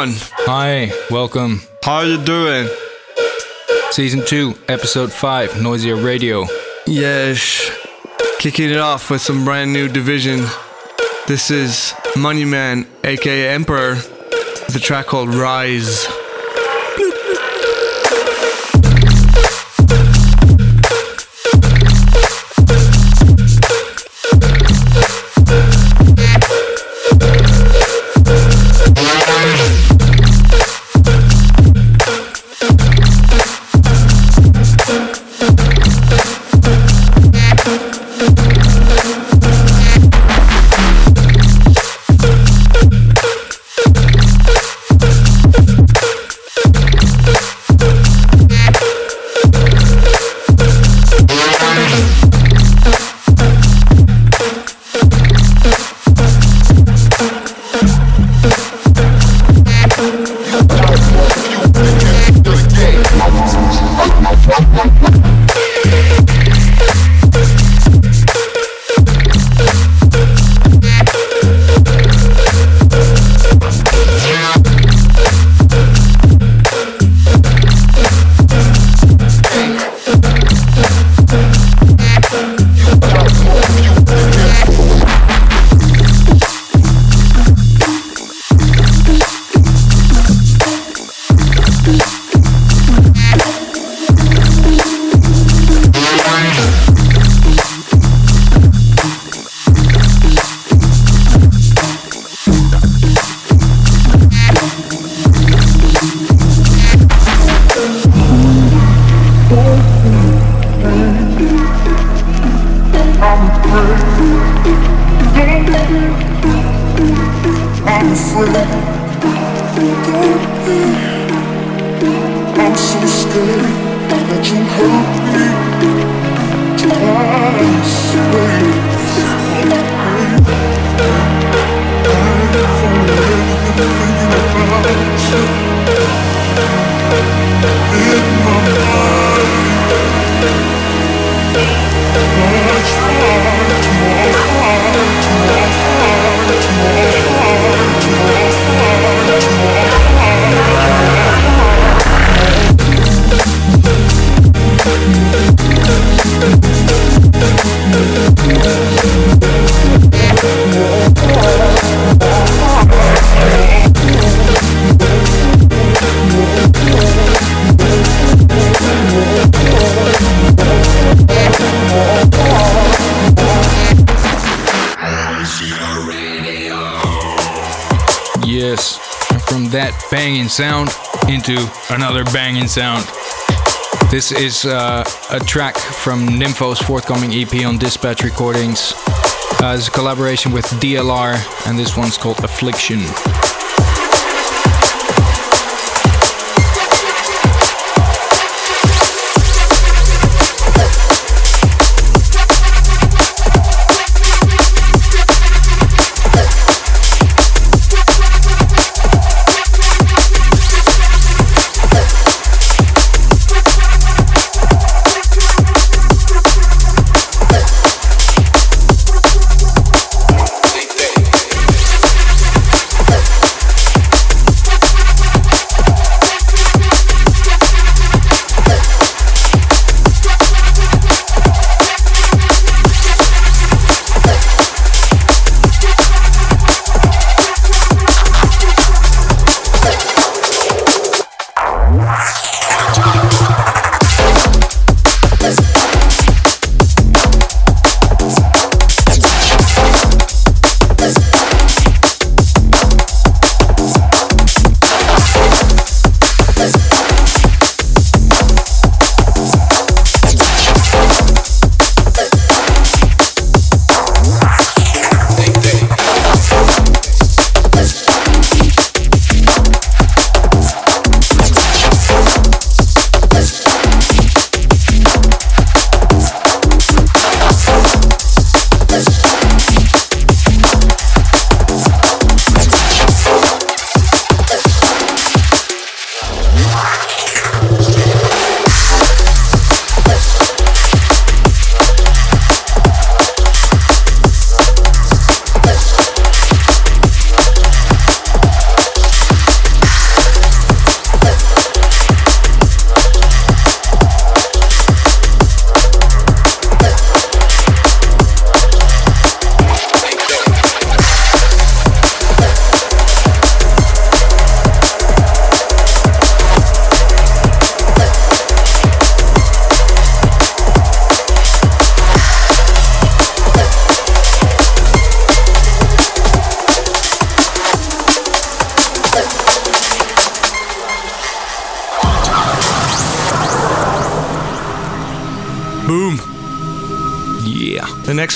Hi, welcome. How you doing? Season 2, Episode 5, Noisia Radio. Yes. Kicking it off with some brand new division. This is Moneyman, aka Emperor, with a track called Rise. Yes, from that banging sound into another banging sound. This is uh, a track from Nymfo's forthcoming EP on Dispatch Recordings. Uh, it's a collaboration with DLR, and this one's called Affliction.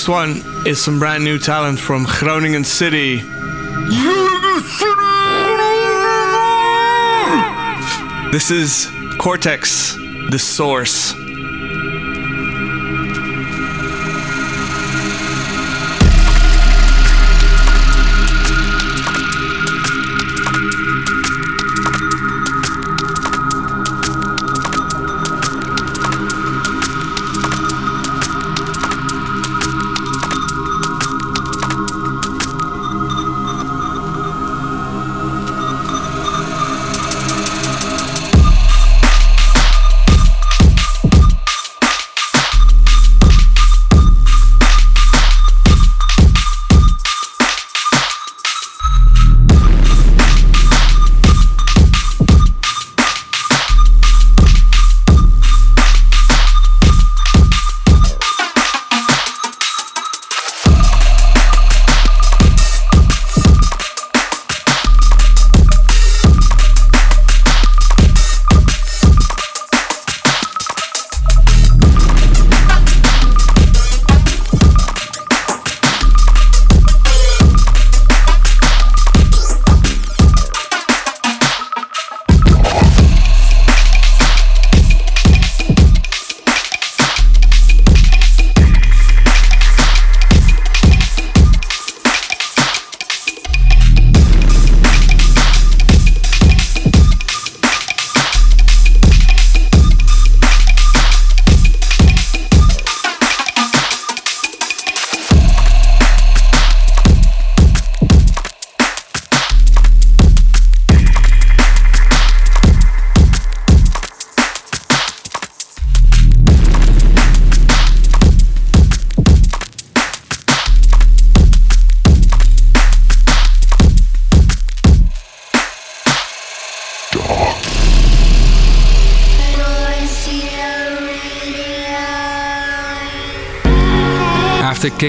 Next one is some brand new talent from Groningen City. This is Cortex, the source.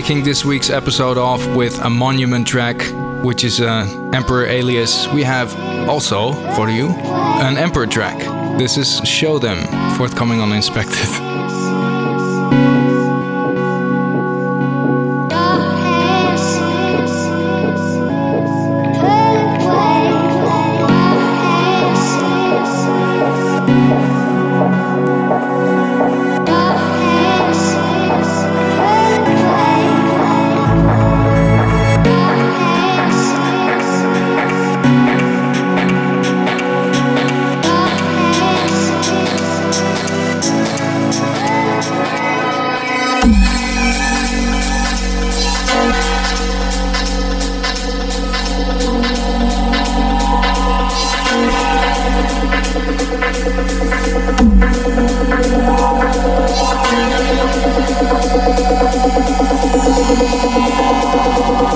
Kicking this week's episode off with a monument track, which is an Emperor alias, we have also, for you, an Emperor track. This is Show Them, forthcoming on Inspected.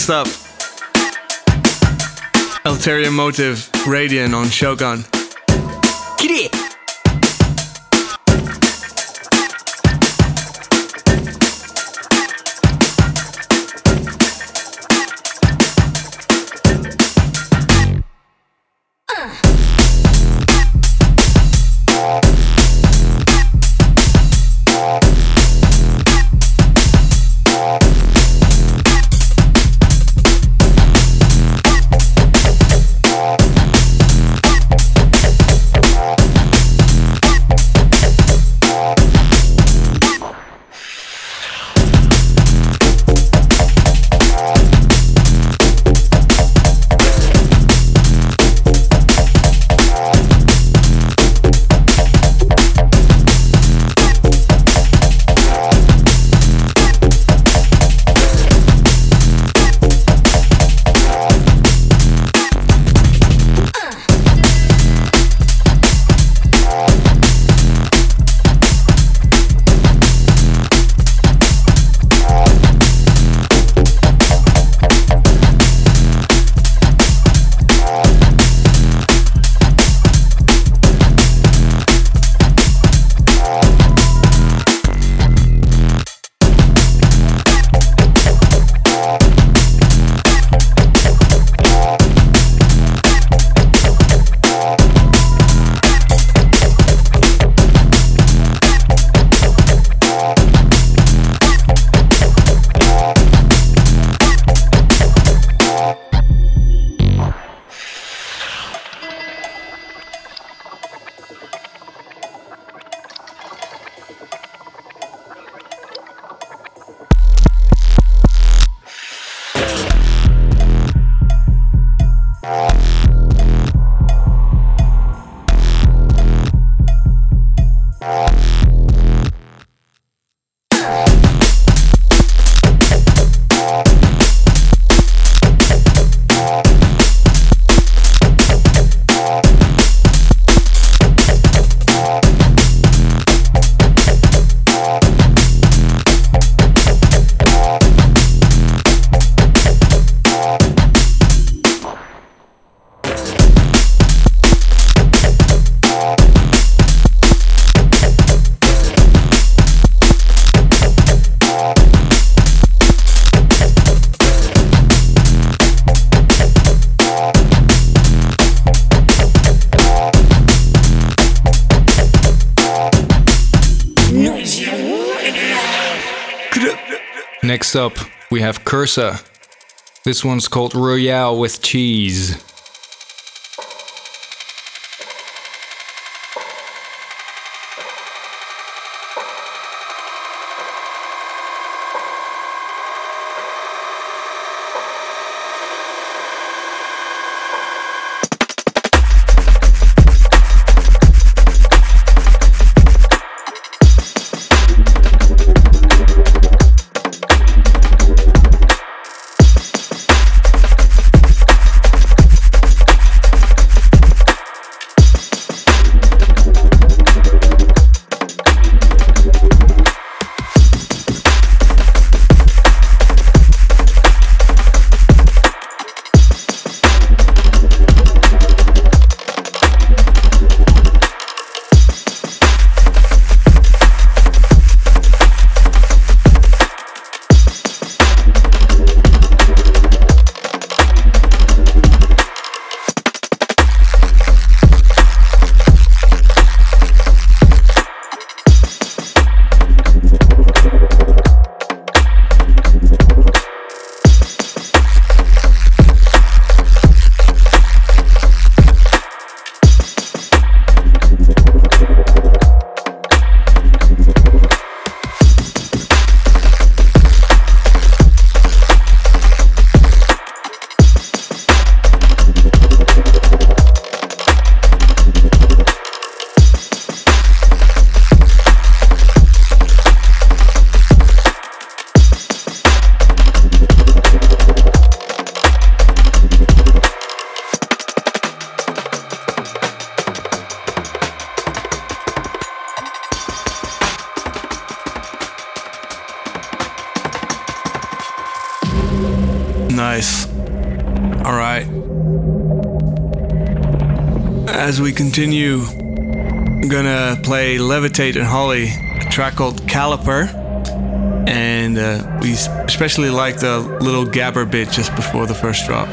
Next up, Ulterior Motive, Radiant on Shogun. Cursa. This one's called Royale with Cheese. Levitate and Holly, a track called Caliper. And uh, we especially like the little gabber bit just before the first drop.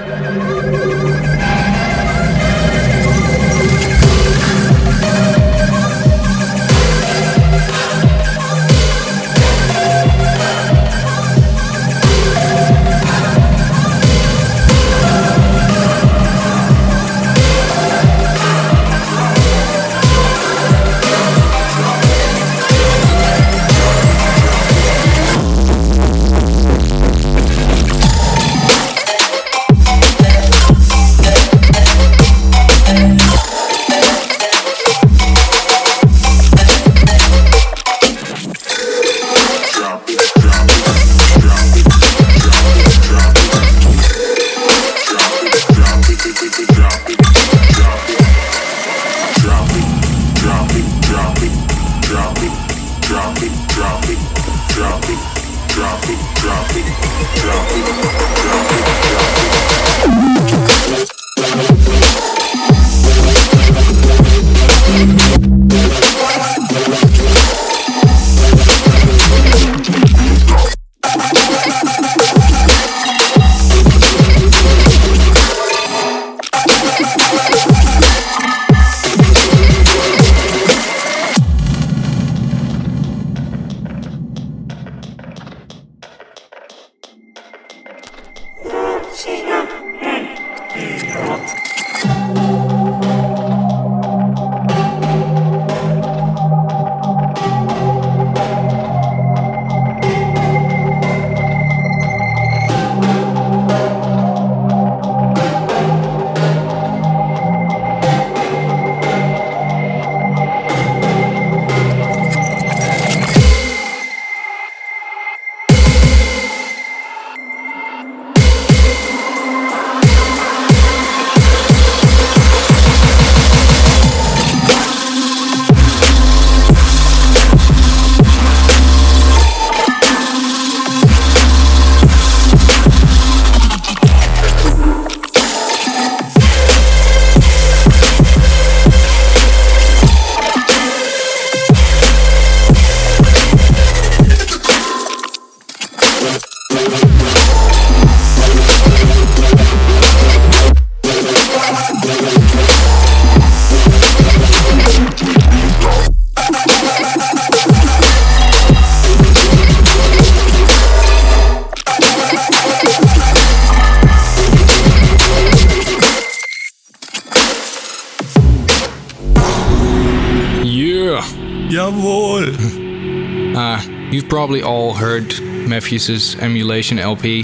Probably all heard Mefjus' emulation LP,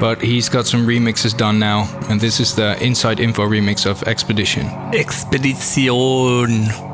but he's got some remixes done now, and this is the Inside Info remix of Expedition. Expedition.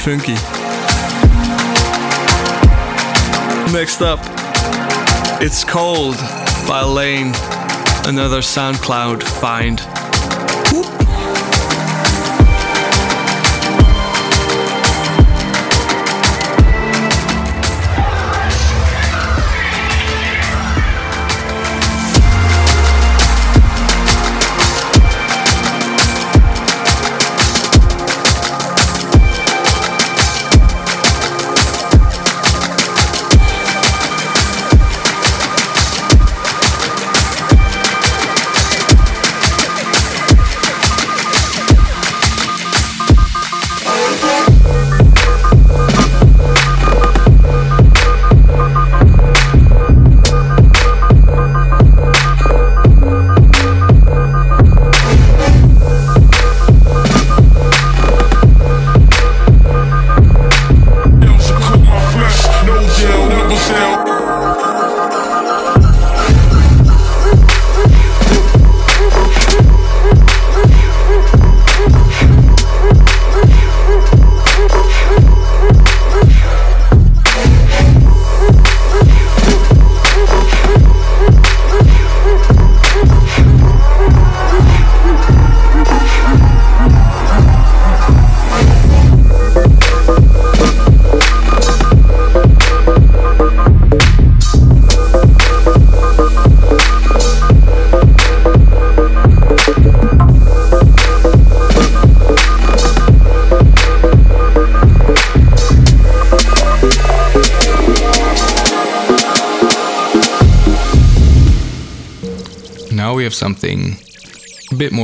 Funky. Next up, It's Cold by Lane. Another SoundCloud find.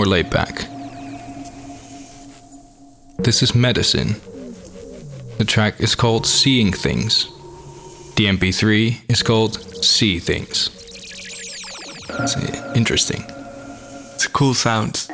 More laid back. This is Medicine. The track is called Seeing Things. The MP3 is called See Things. It's interesting. It's a cool sound.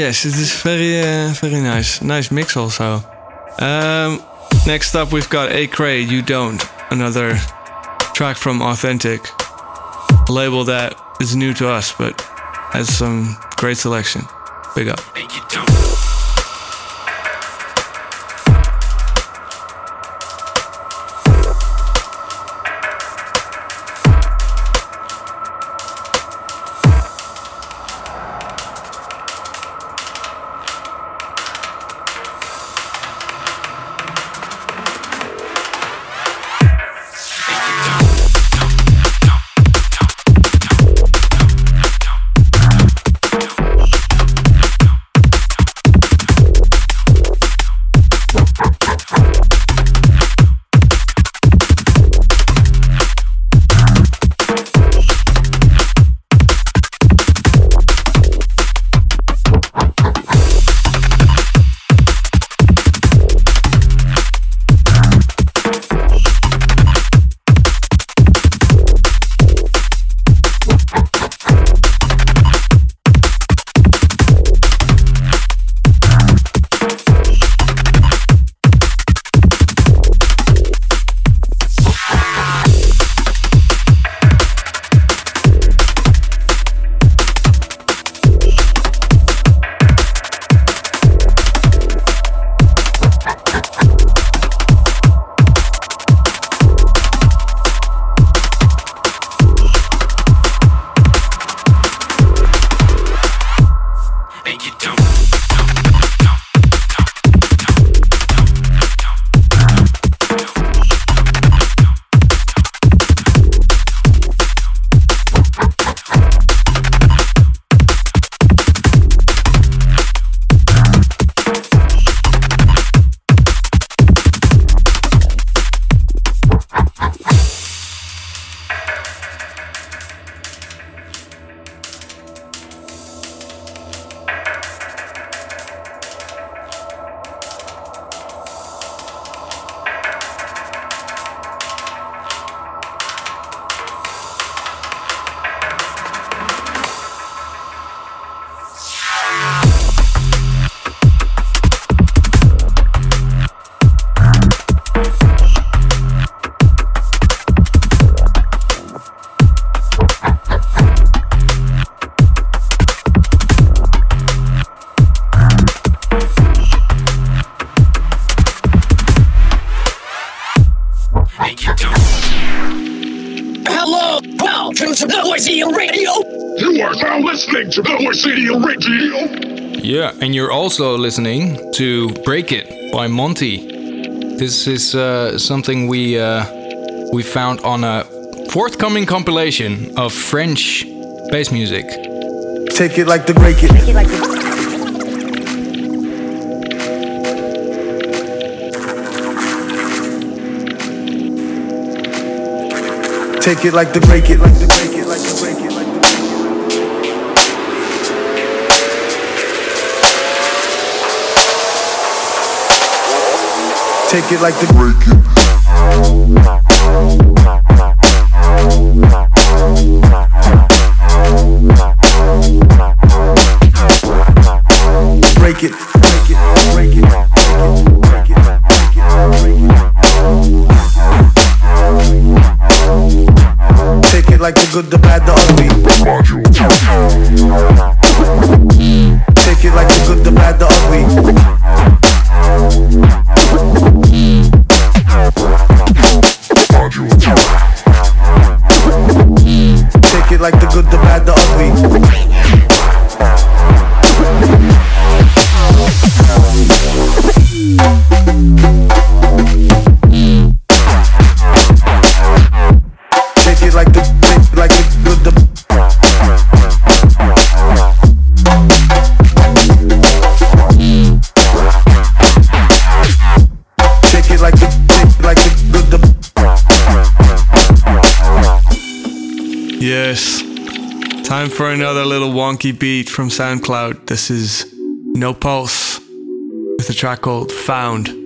Yes, it is very, uh, very nice. Nice mix also. Um, next up, we've got A Cray, You Don't, another track from Authentic, a label that is new to us, but has some great selection. Big up. And you're also listening to Break It by Monty. This is uh, something we uh, we found on a forthcoming compilation of French bass music. Take it like the break it. Take it like the Take it like the break it, like the break it, like the break it, Take it like the break it. Break it, break it, break it, break it, break it, break it. Take it like the good, the bad, the ugly. Wonky beat from SoundCloud. This is No Pulse with a track called Found.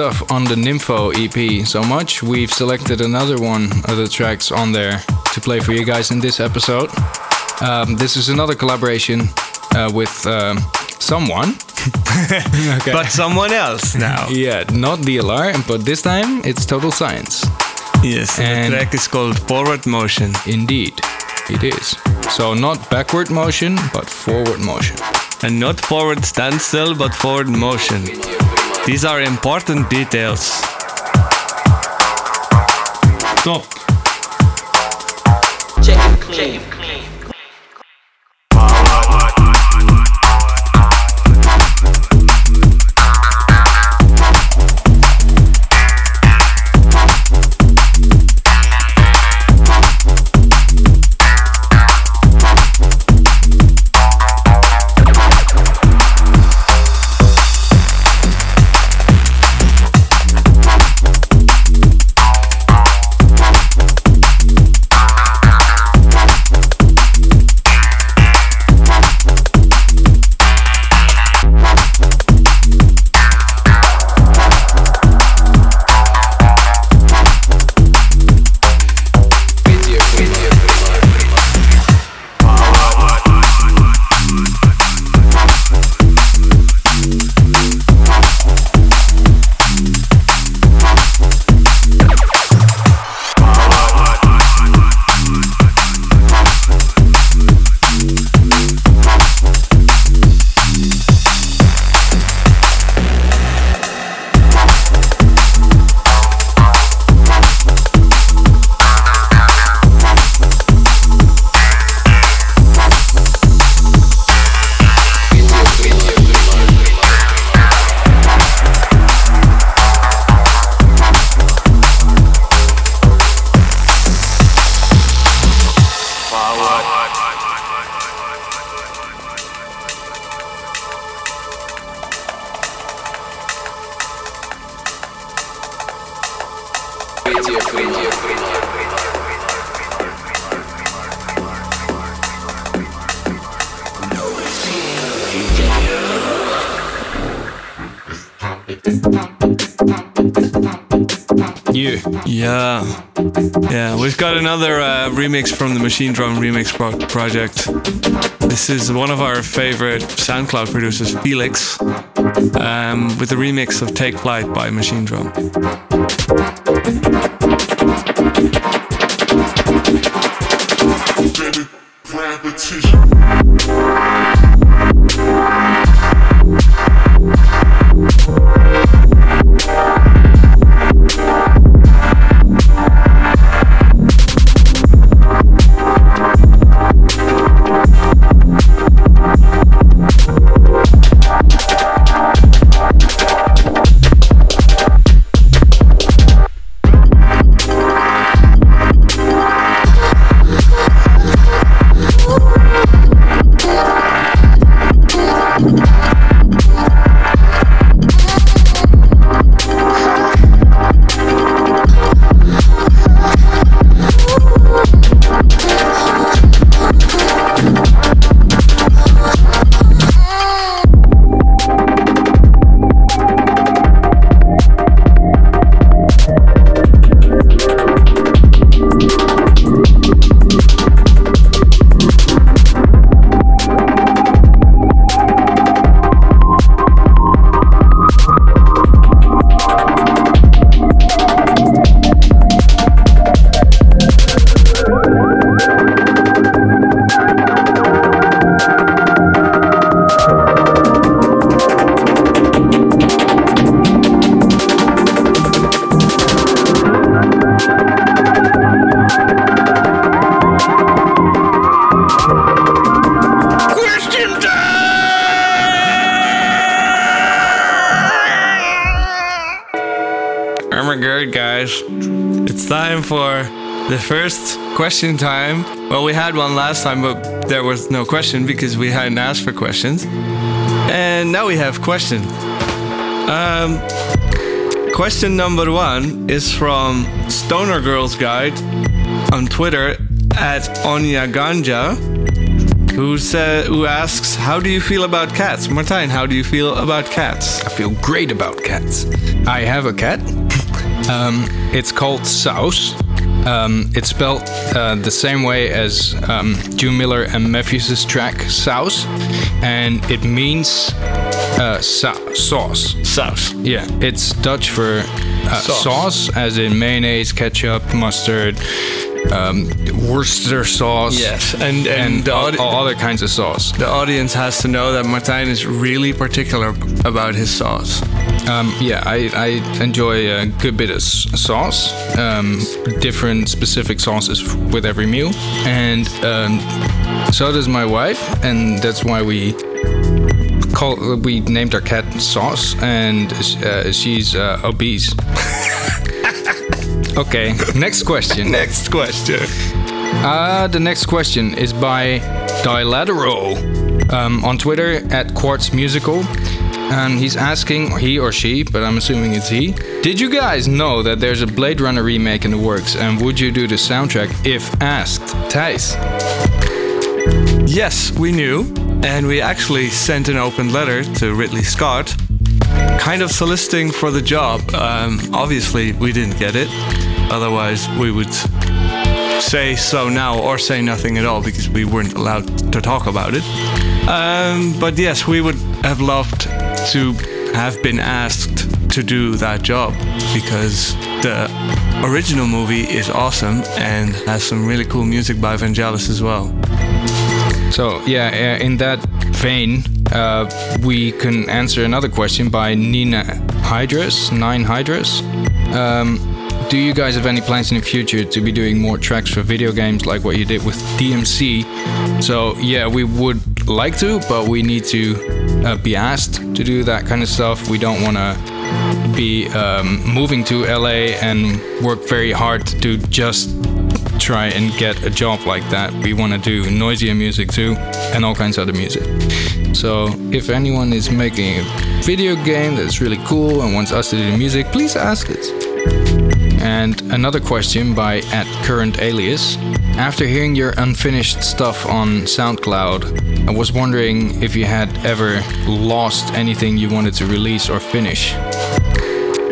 Stuff on the Nymfo EP so much, we've selected another one of the tracks on there to play for you guys in this episode. Um, this is another collaboration uh, with um, someone. okay. But someone else now. yeah, not DLR, but this time it's Total Science. Yes, and And- the track is called Forward Motion. Indeed, it is. So not backward motion, but forward motion. And not forward standstill, but forward motion. These are important details. Stop. Remix pro- project. This is one of our favorite SoundCloud producers, Felix, um, with the remix of Take Flight by Machinedrum. Question time. Well, we had one last time, but there was no question because we hadn't asked for questions. And now we have questions. Um, question number one is from Stoner Girls Guide on Twitter at Onya Ganja, who said, who asks, "How do you feel about cats, Martijn? How do you feel about cats?" I feel great about cats. I have a cat. Um, it's called Saus. Um, it's spelled uh, the same way as um, June Miller and Matthews' track Sauce, and it means uh, sa- sauce. Sauce. Yeah, it's Dutch for uh, Sauce. sauce. as in mayonnaise, ketchup, mustard, um, Worcester sauce. Yes, and and, and all, all other kinds of sauce. the audience has to know that Martijn is really particular about his sauce. Um, yeah, I, I enjoy a good bit of sauce, um, different specific sauces with every meal, and um, so does my wife, and that's why we call we named our cat Sauce, and uh, she's uh, obese. okay, next question. Next question. Uh, the next question is by Dilateral um, on Twitter at Quartz Musical. And he's asking, he or she, but I'm assuming it's he. Did you guys know that there's a Blade Runner remake in the works? And would you do the soundtrack if asked? Thijs. Yes, we knew, and we actually sent an open letter to Ridley Scott, kind of soliciting for the job. Um, obviously, we didn't get it. Otherwise, we would say so now or say nothing at all because we weren't allowed to talk about it. Um, but yes, we would have loved to have been asked to do that job because the original movie is awesome and has some really cool music by Vangelis as well. So, yeah, in that vein, uh, we can answer another question by Nina Hydras, Nine Hydras. Um, do you guys have any plans in the future to be doing more tracks for video games like what you did with DMC? So, yeah, we would like to, but we need to uh, be asked to do that kind of stuff. We don't want to be um, moving to LA and work very hard to just try and get a job like that. We want to do noisier music too, and all kinds of other music. So if anyone is making a video game that's really cool and wants us to do the music, please ask it. And another question by at current alias. After hearing your unfinished stuff on SoundCloud, I was wondering if you had ever lost anything you wanted to release or finish.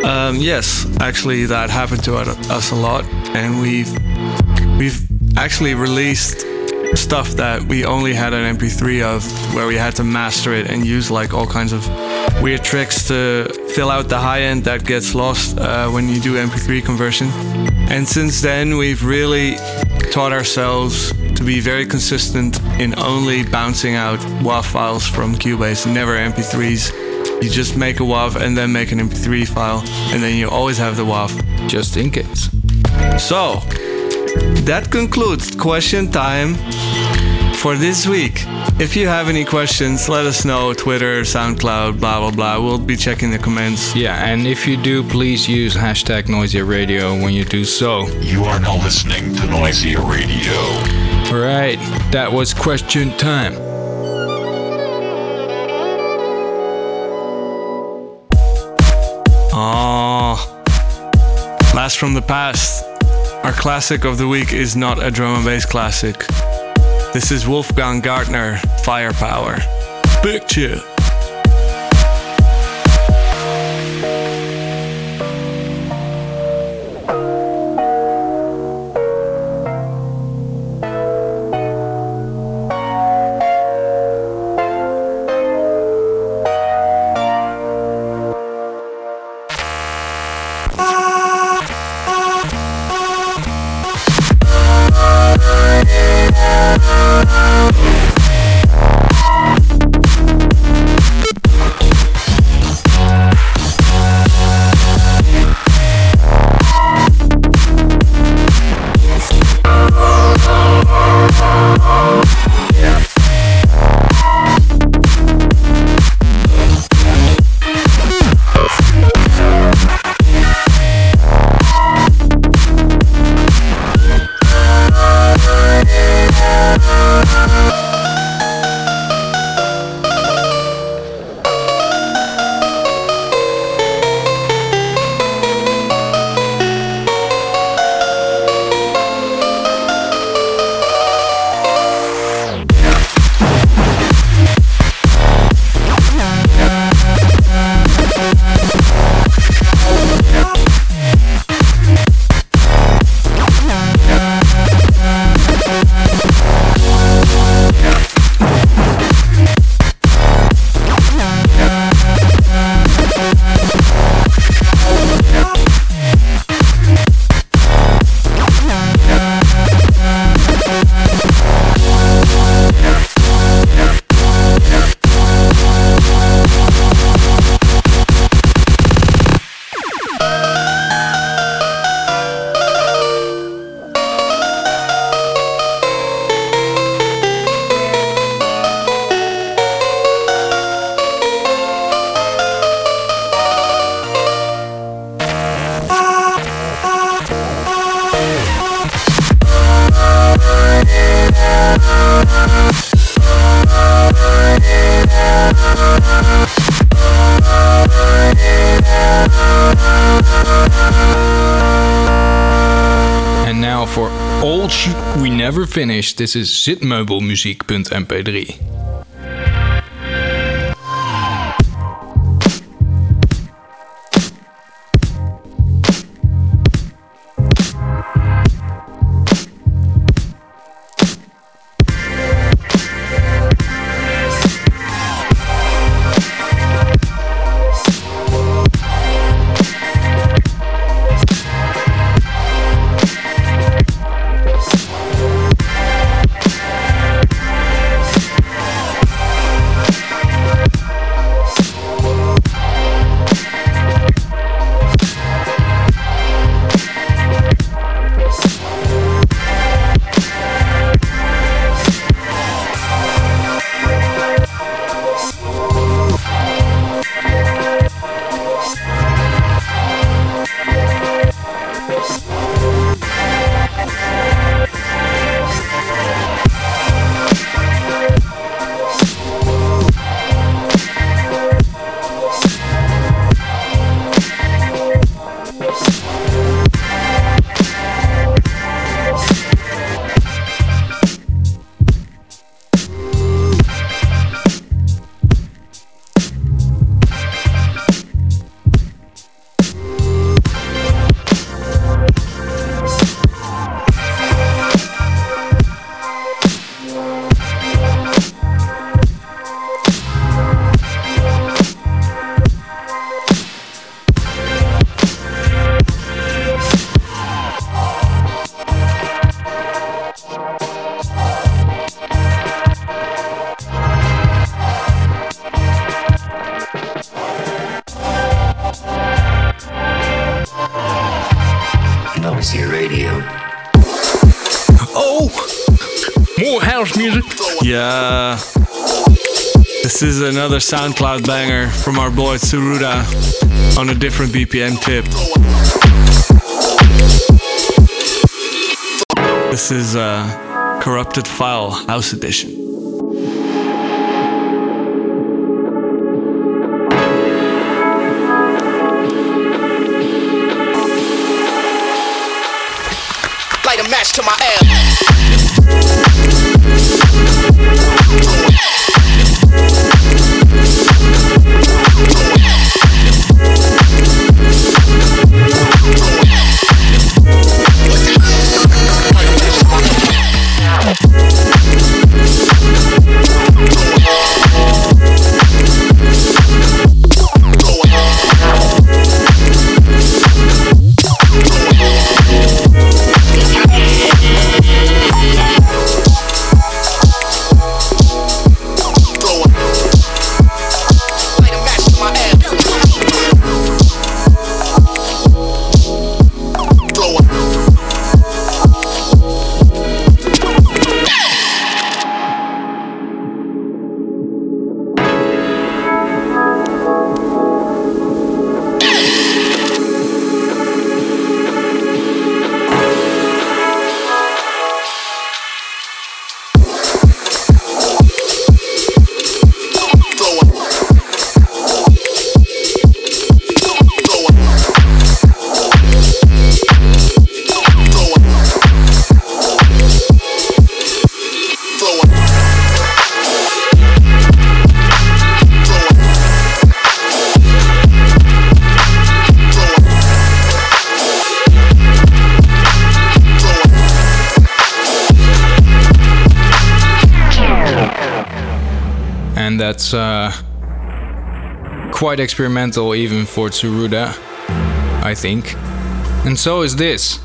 Um, yes, actually, that happened to us a lot, and we've we've actually released stuff that we only had an MP3 of, where we had to master it and use like all kinds of weird tricks to fill out the high end that gets lost uh, when you do MP3 conversion. And since then, we've really taught ourselves to be very consistent in only bouncing out WAV files from Cubase, never MP3s. You just make a WAV and then make an MP3 file, and then you always have the WAV. Just in case. So, that concludes question time for this week. If you have any questions, let us know. Twitter, SoundCloud, blah blah blah. We'll be checking the comments. Yeah, and if you do, please use hashtag Noisia Radio when you do so. You are now listening to Noisia Radio. Alright, that was question time. Oh, last from the past. Our classic of the week is not a drum and bass classic. This is Wolfgang Gartner, Firepower. Picture. Finished. This is zitmeubelmuziek.mp3. This is another SoundCloud banger from our boy Tsuruda on a different BPM tip. This is a Corrupted File House Edition. light a match to my ass. Quite experimental even for Tsuruda, I think. And so is this.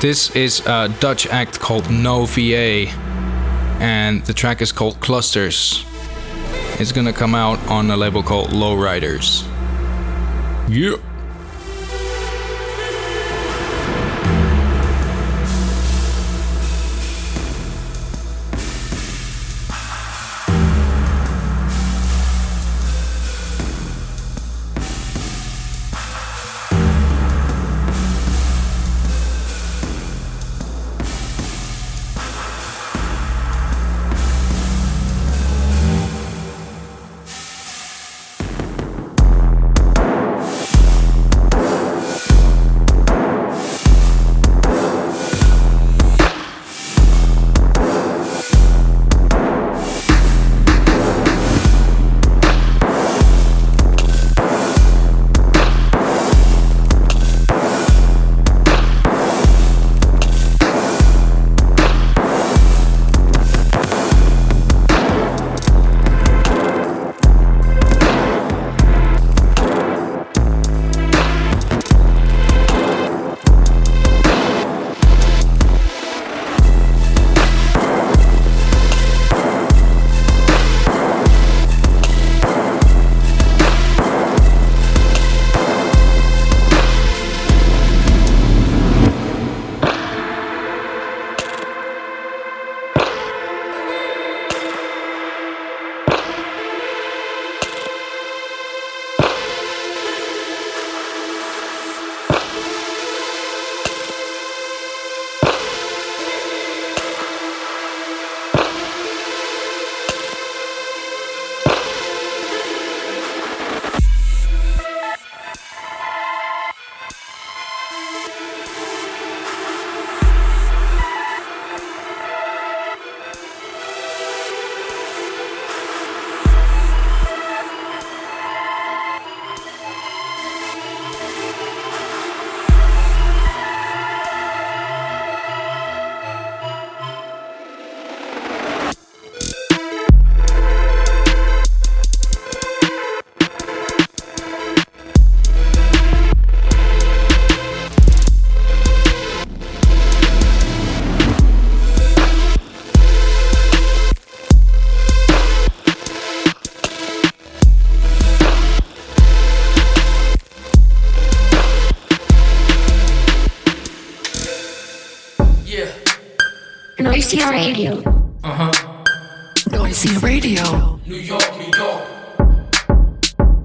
This is a Dutch act called No VA, and the track is called Clusters. It's gonna come out on a label called Lowriders. Yeah.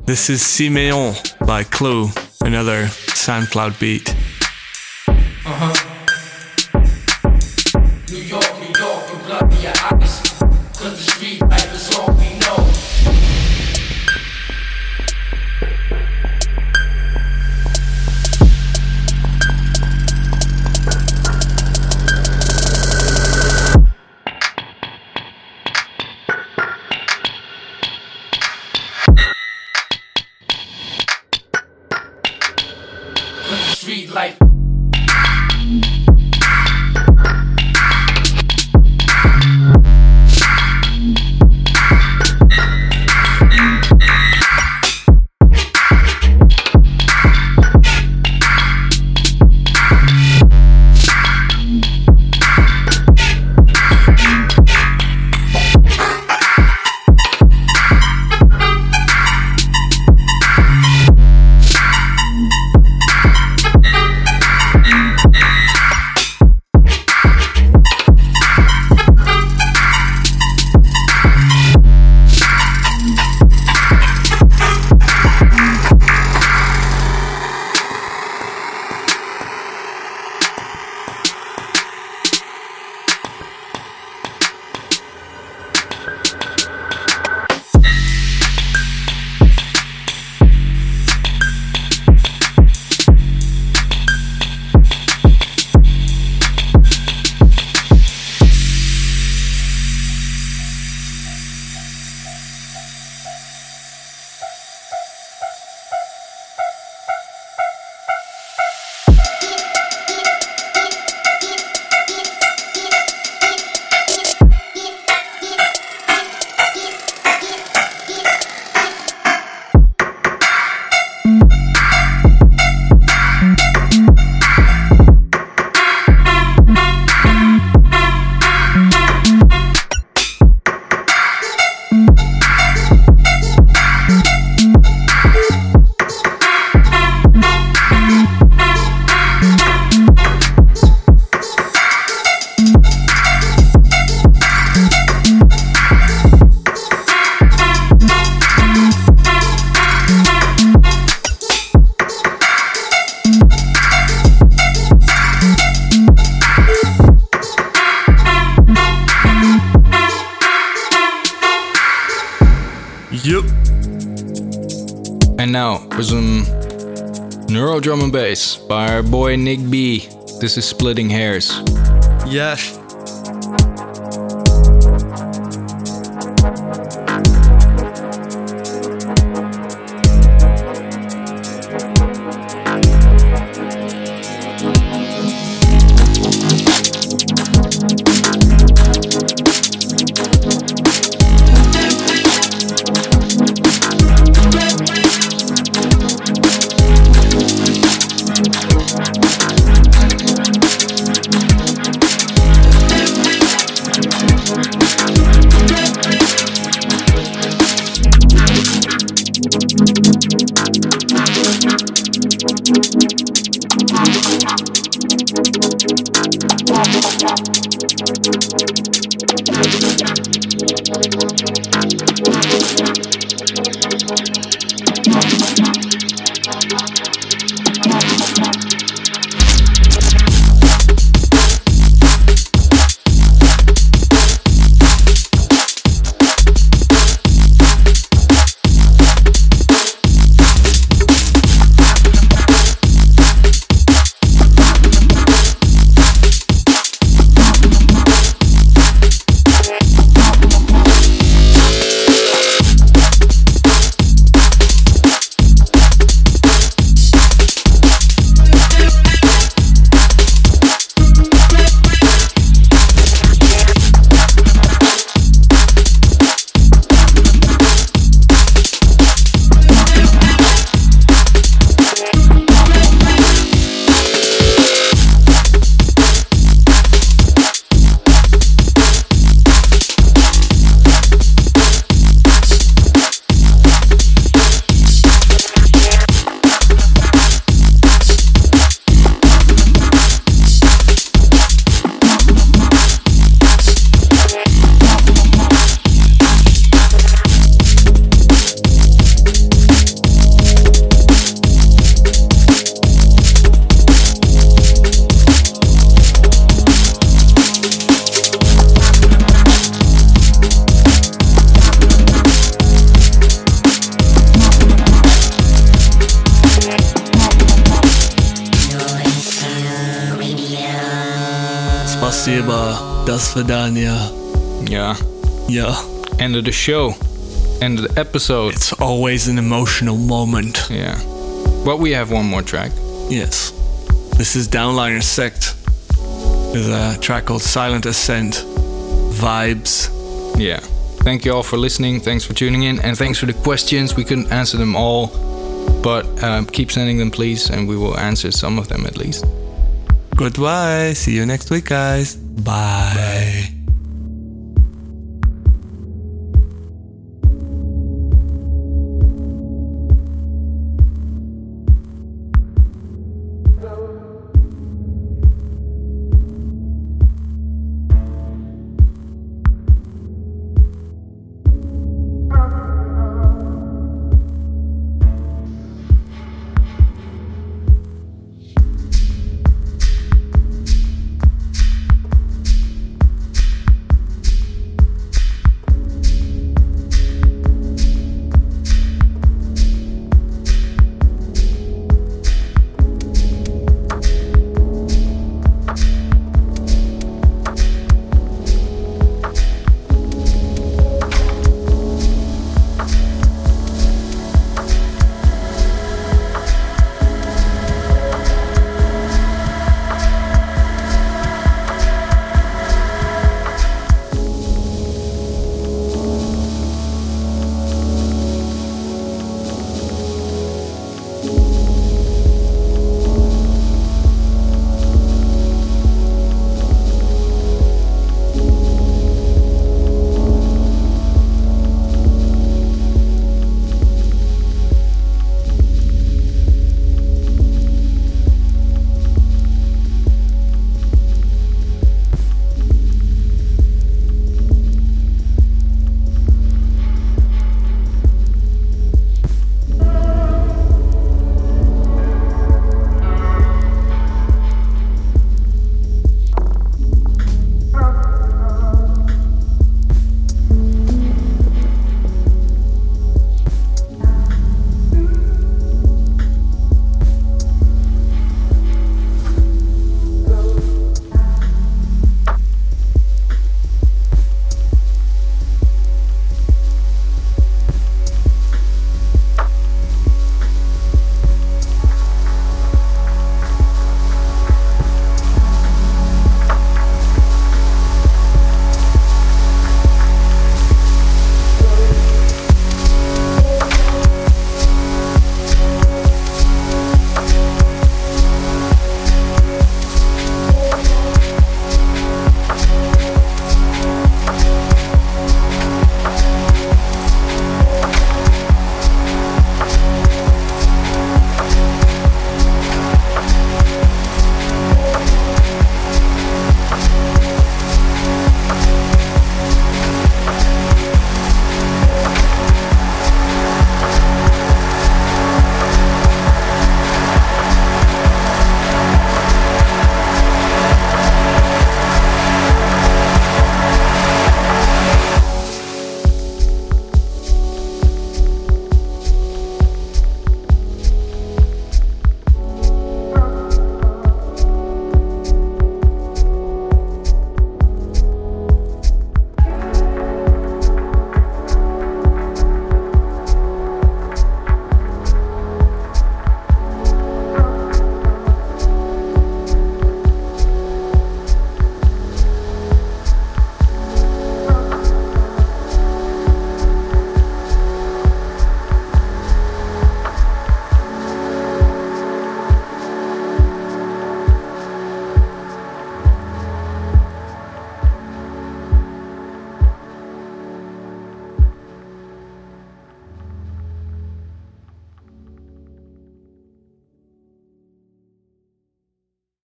This is Simeon by Clue, another SoundCloud beat. Drum and Bass by our boy Nick B. This is Splitting Hairs. Yes. Das Vidania. Yeah. Yeah. End of the show. End of the episode. It's always an emotional moment. Yeah. But we have one more track. Yes. This is Downliners Sekt with a track called Silent Ascent. Vibes. Yeah. Thank you all for listening. Thanks for tuning in. And thanks for the questions. We couldn't answer them all. But um, keep sending them, please. And we will answer some of them at least. Goodbye. See you next week, guys. Bye.